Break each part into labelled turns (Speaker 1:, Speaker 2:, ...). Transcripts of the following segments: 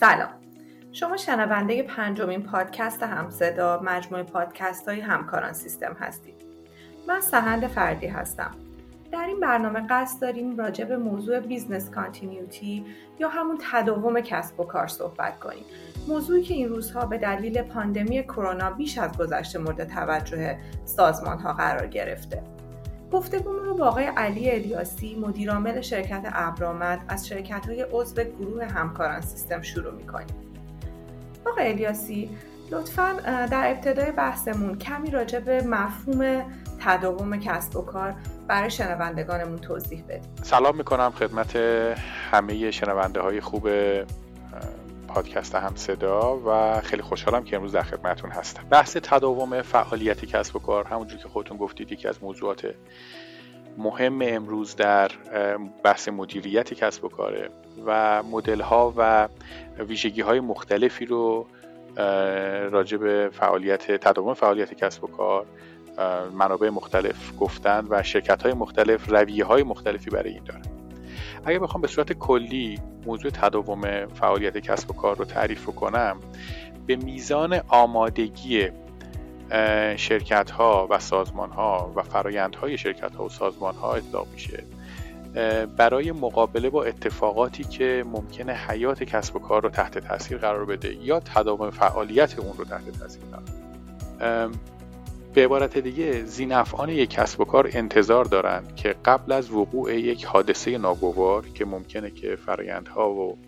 Speaker 1: سلام. شما شنونده پنجمین پادکست همصدا مجموعه پادکست های همکاران سیستم هستید. من سهند فردی هستم. در این برنامه قصد داریم راجع به موضوع business continuity یا همون تداوم کسب و کار صحبت کنیم. موضوعی که این روزها به دلیل پاندمی کرونا بیش از گذشته مورد توجه سازمان ها قرار گرفته. گفتگومون رو با آقای علی الیاسی مدیرعامل شرکت ابرامد از شرکت های عضو گروه همکاران سیستم شروع می‌کنیم. آقای الیاسی لطفا در ابتدای بحثمون کمی راجع به مفهوم تداوم کسب و کار برای شنوندگانمون توضیح بدید.
Speaker 2: سلام می‌کنم خدمت همه شنونده های خوب پادکست هم صدا و خیلی خوشحالم که امروز در خدمتون هستم. بحث تداوم فعالیت کسب و کار همونجور که خودتون گفتید یکی از موضوعات مهم امروز در بحث مدیریت کسب و کاره و مدل ها و ویژگی های مختلفی رو راجع به فعالیت تداوم فعالیت کسب و کار منابع مختلف گفتن و شرکت های مختلف رویه های مختلفی برای این داره اگر بخوام به صورت کلی موضوع تداوم فعالیت کسب و کار رو تعریف کنم به میزان آمادگی شرکت ها و سازمان ها و فرایند های شرکت ها و سازمان ها اطلاق میشه برای مقابله با اتفاقاتی که ممکنه حیات کسب و کار رو تحت تاثیر قرار بده یا تداوم فعالیت اون رو تحت تاثیر قرار به عبارت دیگه زینفعان یک کسب و کار انتظار دارند که قبل از وقوع یک حادثه ناگوار که ممکنه که فرایندها و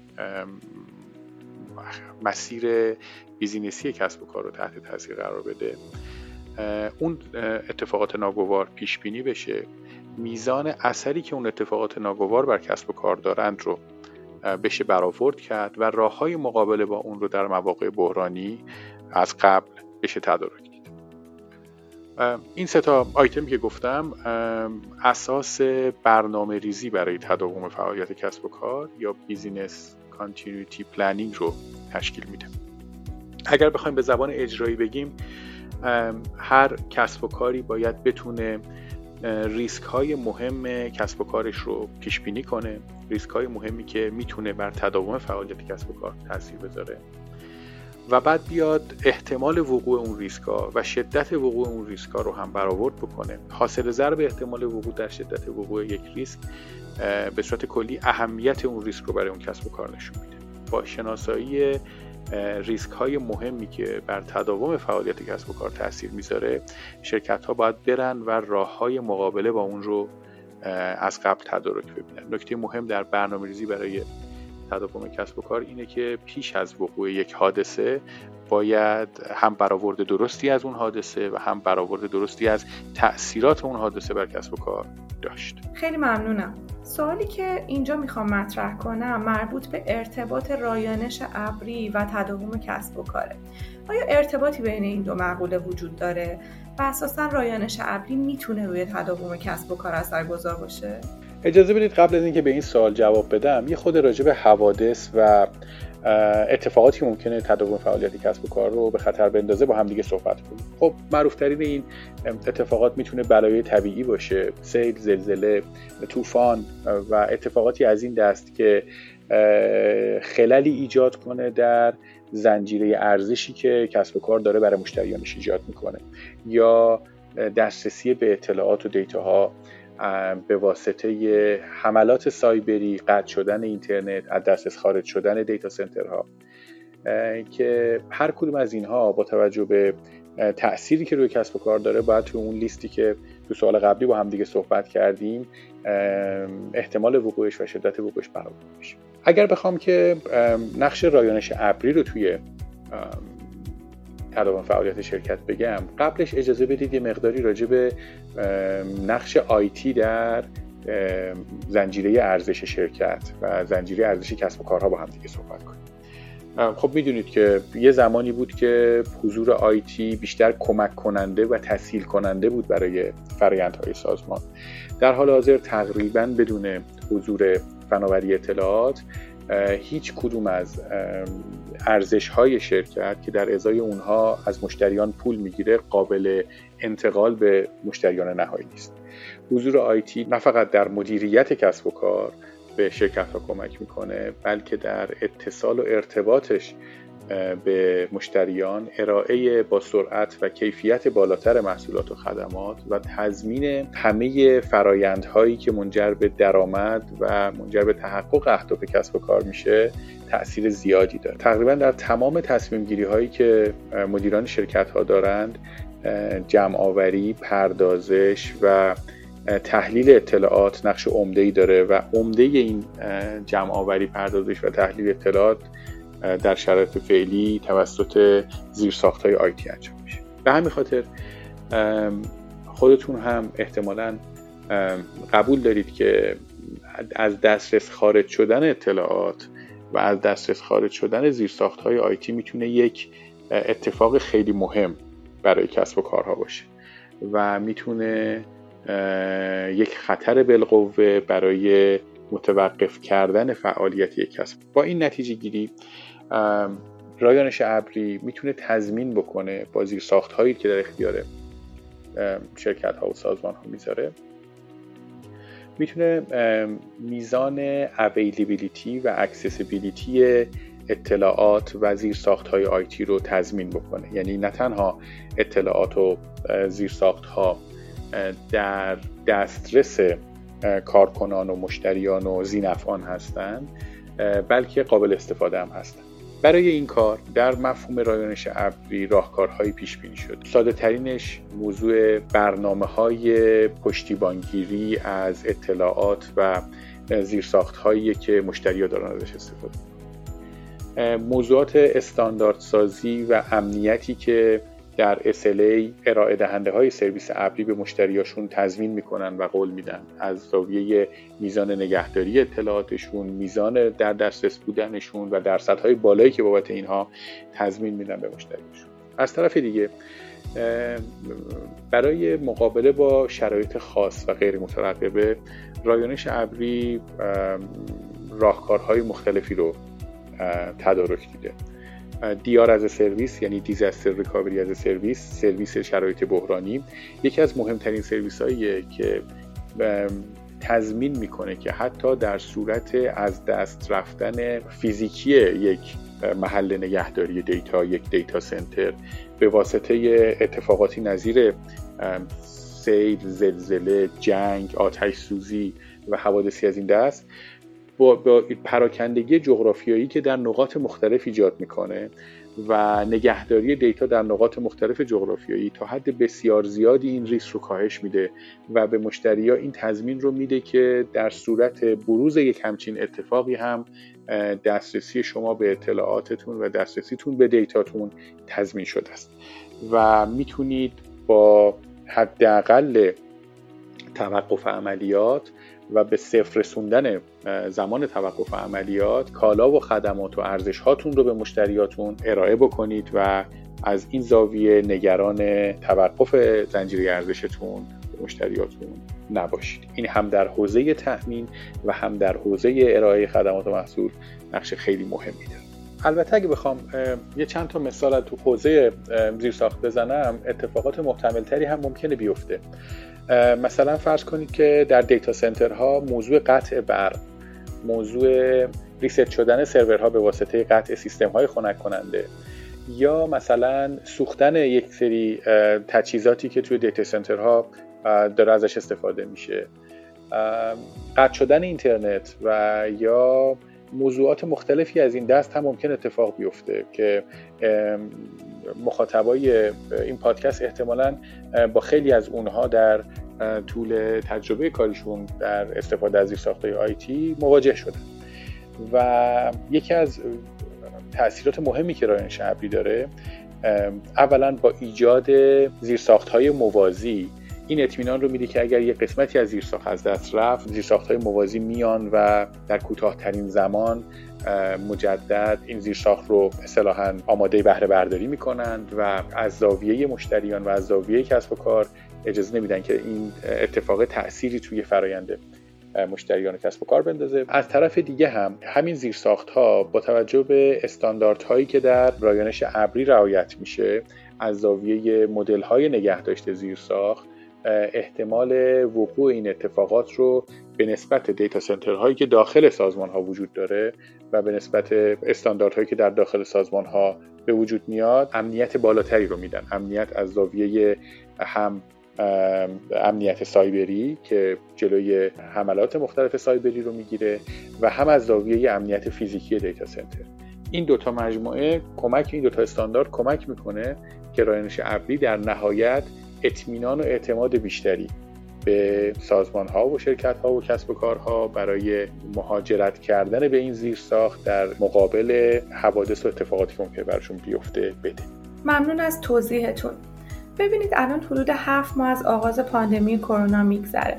Speaker 2: مسیر بیزینسی کسب و کار رو تحت تاثیر قرار بده اون اتفاقات ناگوار پیش بینی بشه میزان اثری که اون اتفاقات ناگوار بر کسب و کار دارند رو بشه برآورد کرد و راه های مقابله با اون رو در مواقع بحرانی از قبل بشه تدارک این سه تا آیتمی که گفتم اساس برنامه ریزی برای تداوم فعالیت کسب و کار یا business continuity planning رو تشکیل میده. اگر بخوایم به زبان اجرایی بگیم هر کسب و کاری باید بتونه ریسک های مهم کسب و کارش رو پیش بینی کنه. ریسک های مهمی که می‌تونه بر تداوم فعالیت کسب و کار تاثیر بذاره. و بعد بیاد احتمال وقوع اون ریسکا و شدت وقوع اون ریسکا رو هم برآورد بکنه. حاصل ضرب احتمال وقوع در شدت وقوع یک ریسک به صورت کلی اهمیت اون ریسک رو برای اون کسب و کار نشون میده. با شناسایی ریسک های مهمی که بر تداوم فعالیت کسب و کار تاثیر می‌ذاره شرکت ها باید برن و راه های مقابله با اون رو از قبل تدارک ببینن. نکته مهم در برنامه ریزی برای تداوم کسب و کار اینه که پیش از وقوع یک حادثه باید هم برآورد درستی از اون حادثه و هم برآورد درستی از تاثیرات اون حادثه بر کسب و کار داشت.
Speaker 1: خیلی ممنونم. سوالی که اینجا می‌خوام مطرح کنم مربوط به ارتباط رایانش ابری و تداوم کسب و کاره. آیا ارتباطی بین این دو مقوله وجود داره؟ و اساسا رایانش ابری می‌تونه روی تداوم کسب و کار اثرگذار باشه؟
Speaker 2: اجازه بدید قبل از اینکه به این سوال جواب بدم یه خود راجع به حوادث و اتفاقاتی ممکنه تداوم فعالیت کسب و کار رو به خطر بندازه با هم دیگه صحبت کنیم. خب معروف ترین این اتفاقات می‌تونه بلایای طبیعی باشه. سیل زلزله طوفان و اتفاقاتی از این دست که خللی ایجاد کنه در زنجیره ارزشی که کسب و کار داره برای مشتریانش ایجاد می‌کنه. یا دسترسی به اطلاعات و دیتاها به واسطه حملات سایبری قطع شدن اینترنت از دسترس خارج شدن دیتا سنترها که هر کدوم از اینها با توجه به تأثیری که روی کسب و کار داره باید تو اون لیستی که تو سوال قبلی با هم دیگه صحبت کردیم احتمال وقوعش و شدت وقوعش برآورد بشه. اگر بخوام که نقش رایانش ابری رو توی تداوم فعالیت شرکت بگم قبلش اجازه بدید یه مقداری راجع به نقش آیتی در زنجیره ارزش شرکت و زنجیره ارزش کسب و کارها با هم دیگه صحبت کنیم. خب می‌دونید که یه زمانی بود که حضور آیتی بیشتر کمک کننده و تسهیل کننده بود برای فرایندهای سازمان. در حال حاضر تقریبا بدون حضور فناوری اطلاعات هیچ کدوم از ارزش های شرکت که در ازای اونها از مشتریان پول می‌گیره قابل انتقال به مشتریان نهایی نیست. حضور آیتی نه فقط در مدیریت کسب و کار به شرکت ها کمک می‌کنه بلکه در اتصال و ارتباطش به مشتریان ارائه با سرعت و کیفیت بالاتر محصولات و خدمات و تضمین همه فرایندهایی که منجر به درآمد و منجر به تحقق اهداف کسب و کار میشه تاثیر زیادی داره. تقریبا در تمام تصمیم گیری هایی که مدیران شرکت ها دارند جمع آوری پردازش و تحلیل اطلاعات نقش عمده ای داره و عمده این جمع آوری پردازش و تحلیل اطلاعات در شرایط فعلی توسط زیرساخت های آیتی انجام میشه. به همین خاطر خودتون هم احتمالا قبول دارید که از دسترس خارج شدن اطلاعات و از دسترس خارج شدن زیرساخت های آیتی می‌تونه یک اتفاق خیلی مهم برای کسب و کارها باشه و می‌تونه یک خطر بالقوه برای متوقف کردن فعالیت یک کسب. با این نتیجه گیری رایانش ابری می‌تونه تضمین بکنه با زیر ساخت هایی که در اختیار شرکت ها و سازمان ها می‌ذاره. می‌تونه میزان availability و accessibility اطلاعات و زیر ساخت های آیتی رو تضمین بکنه. یعنی نه تنها اطلاعات و زیر ساخت ها در دسترس کارکنان و مشتریان و زینفعان هستند بلکه قابل استفاده هم هستند برای این کار در مفهوم رایانش ابری راهکارهایی پیش بینی شد. ساده ترینش موضوع برنامه های پشتیبانگیری از اطلاعات و زیرساخت هایی که مشتری دارن ازش استفاده موضوعات استانداردسازی و امنیتی که در SLA ارائه دهنده های سرویس ابری به مشتریاشون تضمین می‌کنن و قول میدن. از زاویه میزان نگهداری اطلاعاتشون میزان در دسترس بودنشون و درصدهای بالایی که بابت اینها تضمین میدن به مشتریاشون. از طرف دیگه برای مقابله با شرایط خاص و غیر مترقبه رایانش ابری راهکارهای مختلفی رو تدارک دیده. DR as a service یعنی disaster recovery as a service سرویس شرایط بحرانی. یکی از مهمترین سرویس هاییه که تضمین می‌کنه که حتی در صورت از دست رفتن فیزیکی یک محل نگهداری دیتا یک data center به واسطه اتفاقاتی نظیر سیل، زلزله، جنگ، آتش سوزی و حوادثی از این دست. با, با پراکندگی جغرافیایی که در نقاط مختلف ایجاد می‌کنه و نگهداری دیتا در نقاط مختلف جغرافیایی تا حد بسیار زیادی این ریسک رو کاهش میده و به مشتری این تضمین رو میده که در صورت بروز یک همچین اتفاقی هم دسترسی شما به اطلاعاتتون و دسترسیتون به دیتاتون تضمین شده است. و می‌تونید با حداقل توقف عملیات و به صفر رسوندن زمان توقف عملیات کالا و خدمات و ارزش هاتون رو به مشتریاتون ارائه بکنید و از این زاویه نگران توقف زنجیره ارزشتون به مشتریاتون نباشید. این هم در حوزه تأمین و هم در حوزه ارائه خدمات و محصول نقش خیلی مهمی داره البته اگه بخوام یه چند تا مثال تو حوزه زیرساخت بزنم اتفاقات محتملتری هم ممکنه بیفته. مثلا فرض کنید که در دیتا سنترها موضوع قطع برق موضوع ریست شدن سرورها به واسطه قطع سیستم های خنک کننده یا مثلا سوختن یک سری تجهیزاتی که توی دیتا سنترها داره ازش استفاده میشه. قطع شدن اینترنت و یا موضوعات مختلفی از این دست هم ممکن اتفاق بیفته که مخاطبای این پادکست احتمالا با خیلی از اونها در طول تجربه کاریشون در استفاده از زیرساختهای آیتی مواجه شدن و یکی از تاثیرات مهمی که رایانش ابری داره اولا با ایجاد زیرساخت های موازی این اطمینان رو میده که اگر یه قسمتی از زیرساخت از دست رفت زیرساخت های موازی میان و در کوتاهترین زمان مجدد این زیرساخت رو اصطلاحا آماده بهره برداری می‌کنند و از زاویه مشتریان و از زاویه کسب و کار اجازه نمیدن که این اتفاق تأثیری توی فرایند مشتریان کسب و کار بندازه. از طرف دیگه هم همین زیرساخت ها با توجه به استانداردهایی که در رایانش ابری رعایت میشه از زاویه مدل های زیرساخت احتمال وقوع این اتفاقات رو به نسبت دیتا سنتر هایی که داخل سازمان ها وجود داره و به نسبت استانداردهایی که در داخل سازمان ها به وجود میاد امنیت بالاتری رو میدن. امنیت از زاویه هم امنیت سایبری که جلوی حملات مختلف سایبری رو می‌گیره و هم از زاویه امنیت فیزیکی دیتا سنتر. این دوتا مجموعه کمک این دوتا استاندارد کمک می‌کنه که رایانش ابری در نهایت اطمینان و اعتماد بیشتری به سازمان ها و شرکت ها و کسب و کارها برای مهاجرت کردن به این زیر ساخت در مقابل حوادث و اتفاقاتی که ممکنه برشون بیفته بده.
Speaker 1: ممنون از توضیحتون. ببینید الان حدود هفت ماه از آغاز پاندمی کرونا میگذره.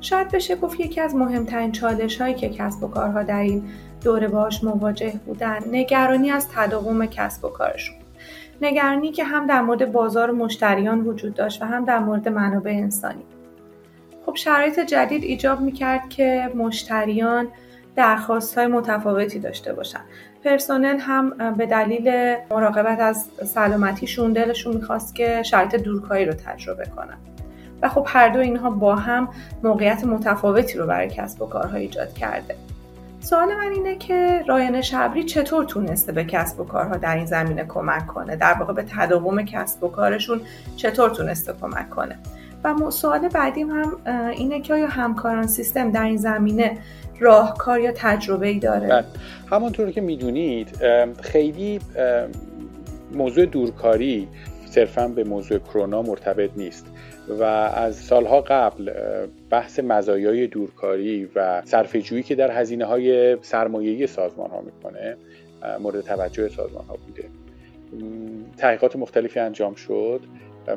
Speaker 1: شاید بشه گفت یکی از مهمترین چالش هایی که کسب و کارها در این دوره باش مواجه بودن نگرانی از تداوم کسب و کارشون. نگرانی که هم در مورد بازار مشتریان وجود داشت و هم در مورد منابع انسانی. خب شرایط جدید ایجاب می‌کرد که مشتریان درخواست های متفاوتی داشته باشن پرسنل هم به دلیل مراقبت از سلامتیشون دلشون می‌خواست که شرایط دورکاری رو تجربه کنن. و خب هر دو اینها با هم موقعیت متفاوتی رو برای کسب و کارها ایجاد کرده. سوال من اینه که رایان شبری چطور تونسته به کسب و کارها در این زمینه کمک کنه؟ در واقع به تداوم کسب و کارشون چطور تونسته کمک کنه؟ و سوال بعدیم هم اینه که آیا همکاران سیستم در این زمینه راهکار یا تجربه ای داره؟ بله.
Speaker 2: همانطور که می‌دونید خیلی موضوع دورکاری صرفا به موضوع کرونا مرتبط نیست و از سالها قبل بحث مزایای دورکاری و صرفه که در هزینه های سرمایه‌ای سازمان ها می‌کنه مورد توجه سازمان ها بوده تحقیقات مختلفی انجام شد.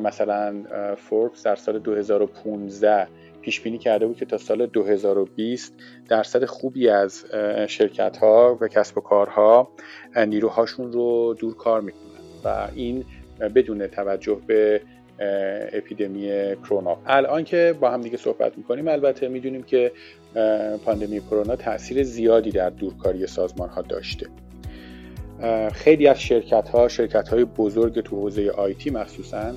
Speaker 2: مثلا فوربس در سال 2015 پیش بینی کرده بود که تا سال 2020 درصد خوبی از شرکت ها و کسب و کارها نیروهاشون رو دور کار می‌کنن. و این بدون توجه به اپیدمی کرونا. الان که با هم دیگه صحبت می‌کنیم البته می‌دونیم که پاندمی کرونا تاثیر زیادی در دورکاری سازمان ها داشته خیلی از شرکت ها شرکت های بزرگ تو حوزه آیتی مخصوصا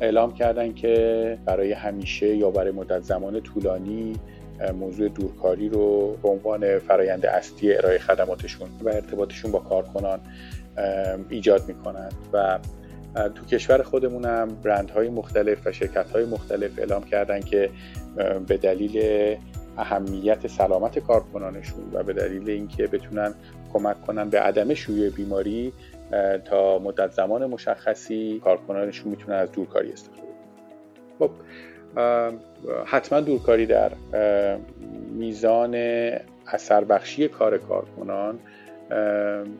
Speaker 2: اعلام کردن که برای همیشه یا برای مدت زمان طولانی موضوع دورکاری رو به عنوان فرایند اصلی ارائه خدماتشون و ارتباطشون با کارکنان ایجاد می‌کنند و تو کشور خودمونم برندهای مختلف و شرکتهای مختلف اعلام کردن که به دلیل اهمیت سلامت کارکنانشون و به دلیل اینکه بتونن کمک کنن به عدم شیوع بیماری تا مدت زمان مشخصی کارکنانشون می‌تونن از دورکاری استفاده کنن. خب حتما دورکاری در میزان اثر بخشی کار کارکنان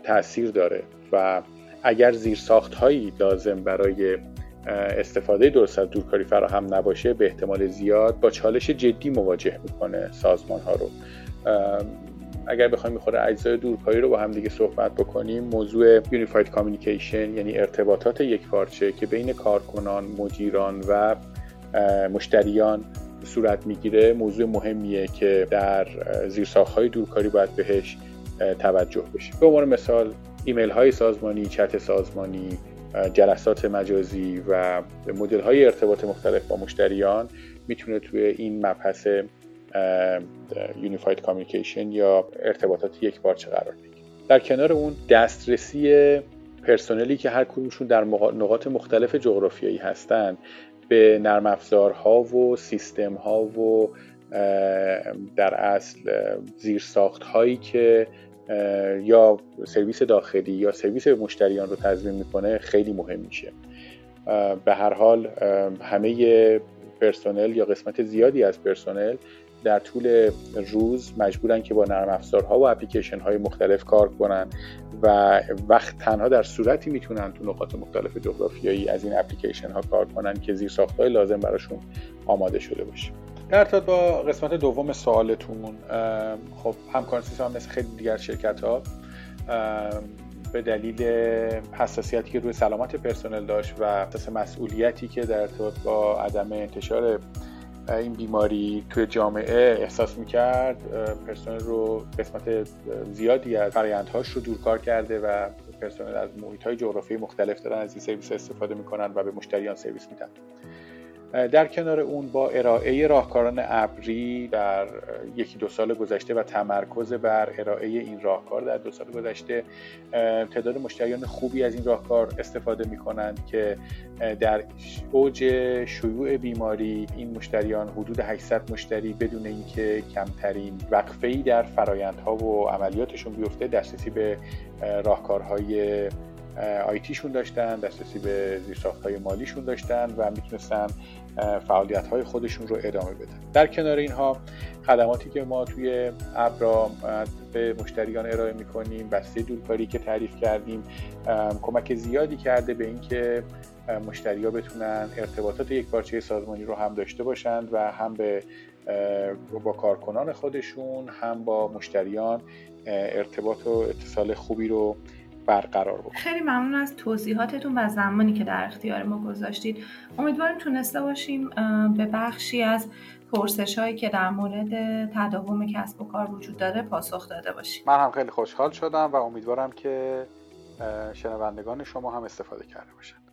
Speaker 2: تاثیر داره و اگر زیرساخت هایی لازم برای استفاده درست از دورکاری فراهم نباشه به احتمال زیاد با چالش جدی مواجه می‌کنه سازمان ها رو اگر بخوایم می‌خوره اجزای دورکاری رو با هم دیگه صحبت بکنیم موضوع یونیفاید کامیکیشن یعنی ارتباطات یک پارچه که بین کارکنان مدیران و مشتریان صورت می‌گیره موضوع مهمیه که در های دورکاری باید بهش توجه بشه. به عنوان مثال ایمیل های سازمانی چت سازمانی جلسات مجازی و مدل های ارتباط مختلف با مشتریان می‌تونه توی این مبحث یونیفاید کامیکیشن یا ارتباطات یک بارچه قرار بگیره. در کنار اون دسترسی پرسنلی که هر کدومشون در نقاط مختلف جغرافیایی هستند به نرم افزارها و سیستم ها و در اصل زیرساخت هایی که یا سرویس داخلی یا سرویس مشتریان رو تضمین می‌کنه خیلی مهم میشه. به هر حال همه پرسنل یا قسمت زیادی از پرسنل در طول روز مجبورن که با نرم افزارها و اپلیکیشن های مختلف کار کنن و وقت تنها در صورتی می‌تونن تو نقاط مختلف جغرافیایی از این اپلیکیشن ها کار کنن که زیر لازم براشون آماده شده باشه. در با قسمت دوم سوالتون. خب همکار سیستم مثل خیلی دیگر شرکت ها به دلیل حساسیتی که روی سلامت پرسنل داشت و اساس مسئولیتی که در ارتباط با عدم انتشار این بیماری توی جامعه احساس می‌کرد پرسنل رو قسمت زیادی از فرایندهاش رو دورکار کرده و پرسنل از محیط های جغرافی مختلف دارن از این سرویس استفاده می‌کنن و به مشتریان سرویس میدن. در کنار اون با ارائه راهکاران ابری در یکی دو سال گذشته و تمرکز بر ارائه این راهکار در دو سال گذشته تعداد مشتریان خوبی از این راهکار استفاده می کنند که در اوج شیوع بیماری این مشتریان حدود 800 مشتری بدون اینکه کمترین وقفه در فرایندها و عملیاتشون بیفته دسترسی به راهکارهای آیتیشون داشتن دسترسی به های مالیشون داشتن و می‌تونستن فعالیت های خودشون رو ادامه بدن. در کنار اینها خدماتی که ما توی ابرا به مشتریان ارائه می‌کنیم بسته دورکاری که تعریف کردیم کمک زیادی کرده به اینکه مشتری ها بتونن ارتباطات یک پارچه سازمانی رو هم داشته باشند و هم به با کارکنان خودشون هم با مشتریان ارتباط و اتصال خوبی رو برقرار بکنید
Speaker 1: خیلی ممنون از توضیحاتتون و زمانی که در اختیار ما گذاشتید. امیدواریم تونسته باشیم به بخشی از پرسش هایی که در مورد تداوم کسب و کار وجود داره پاسخ داده باشیم.
Speaker 2: من هم خیلی خوشحال شدم و امیدوارم که شنوندگان شما هم استفاده کرده باشند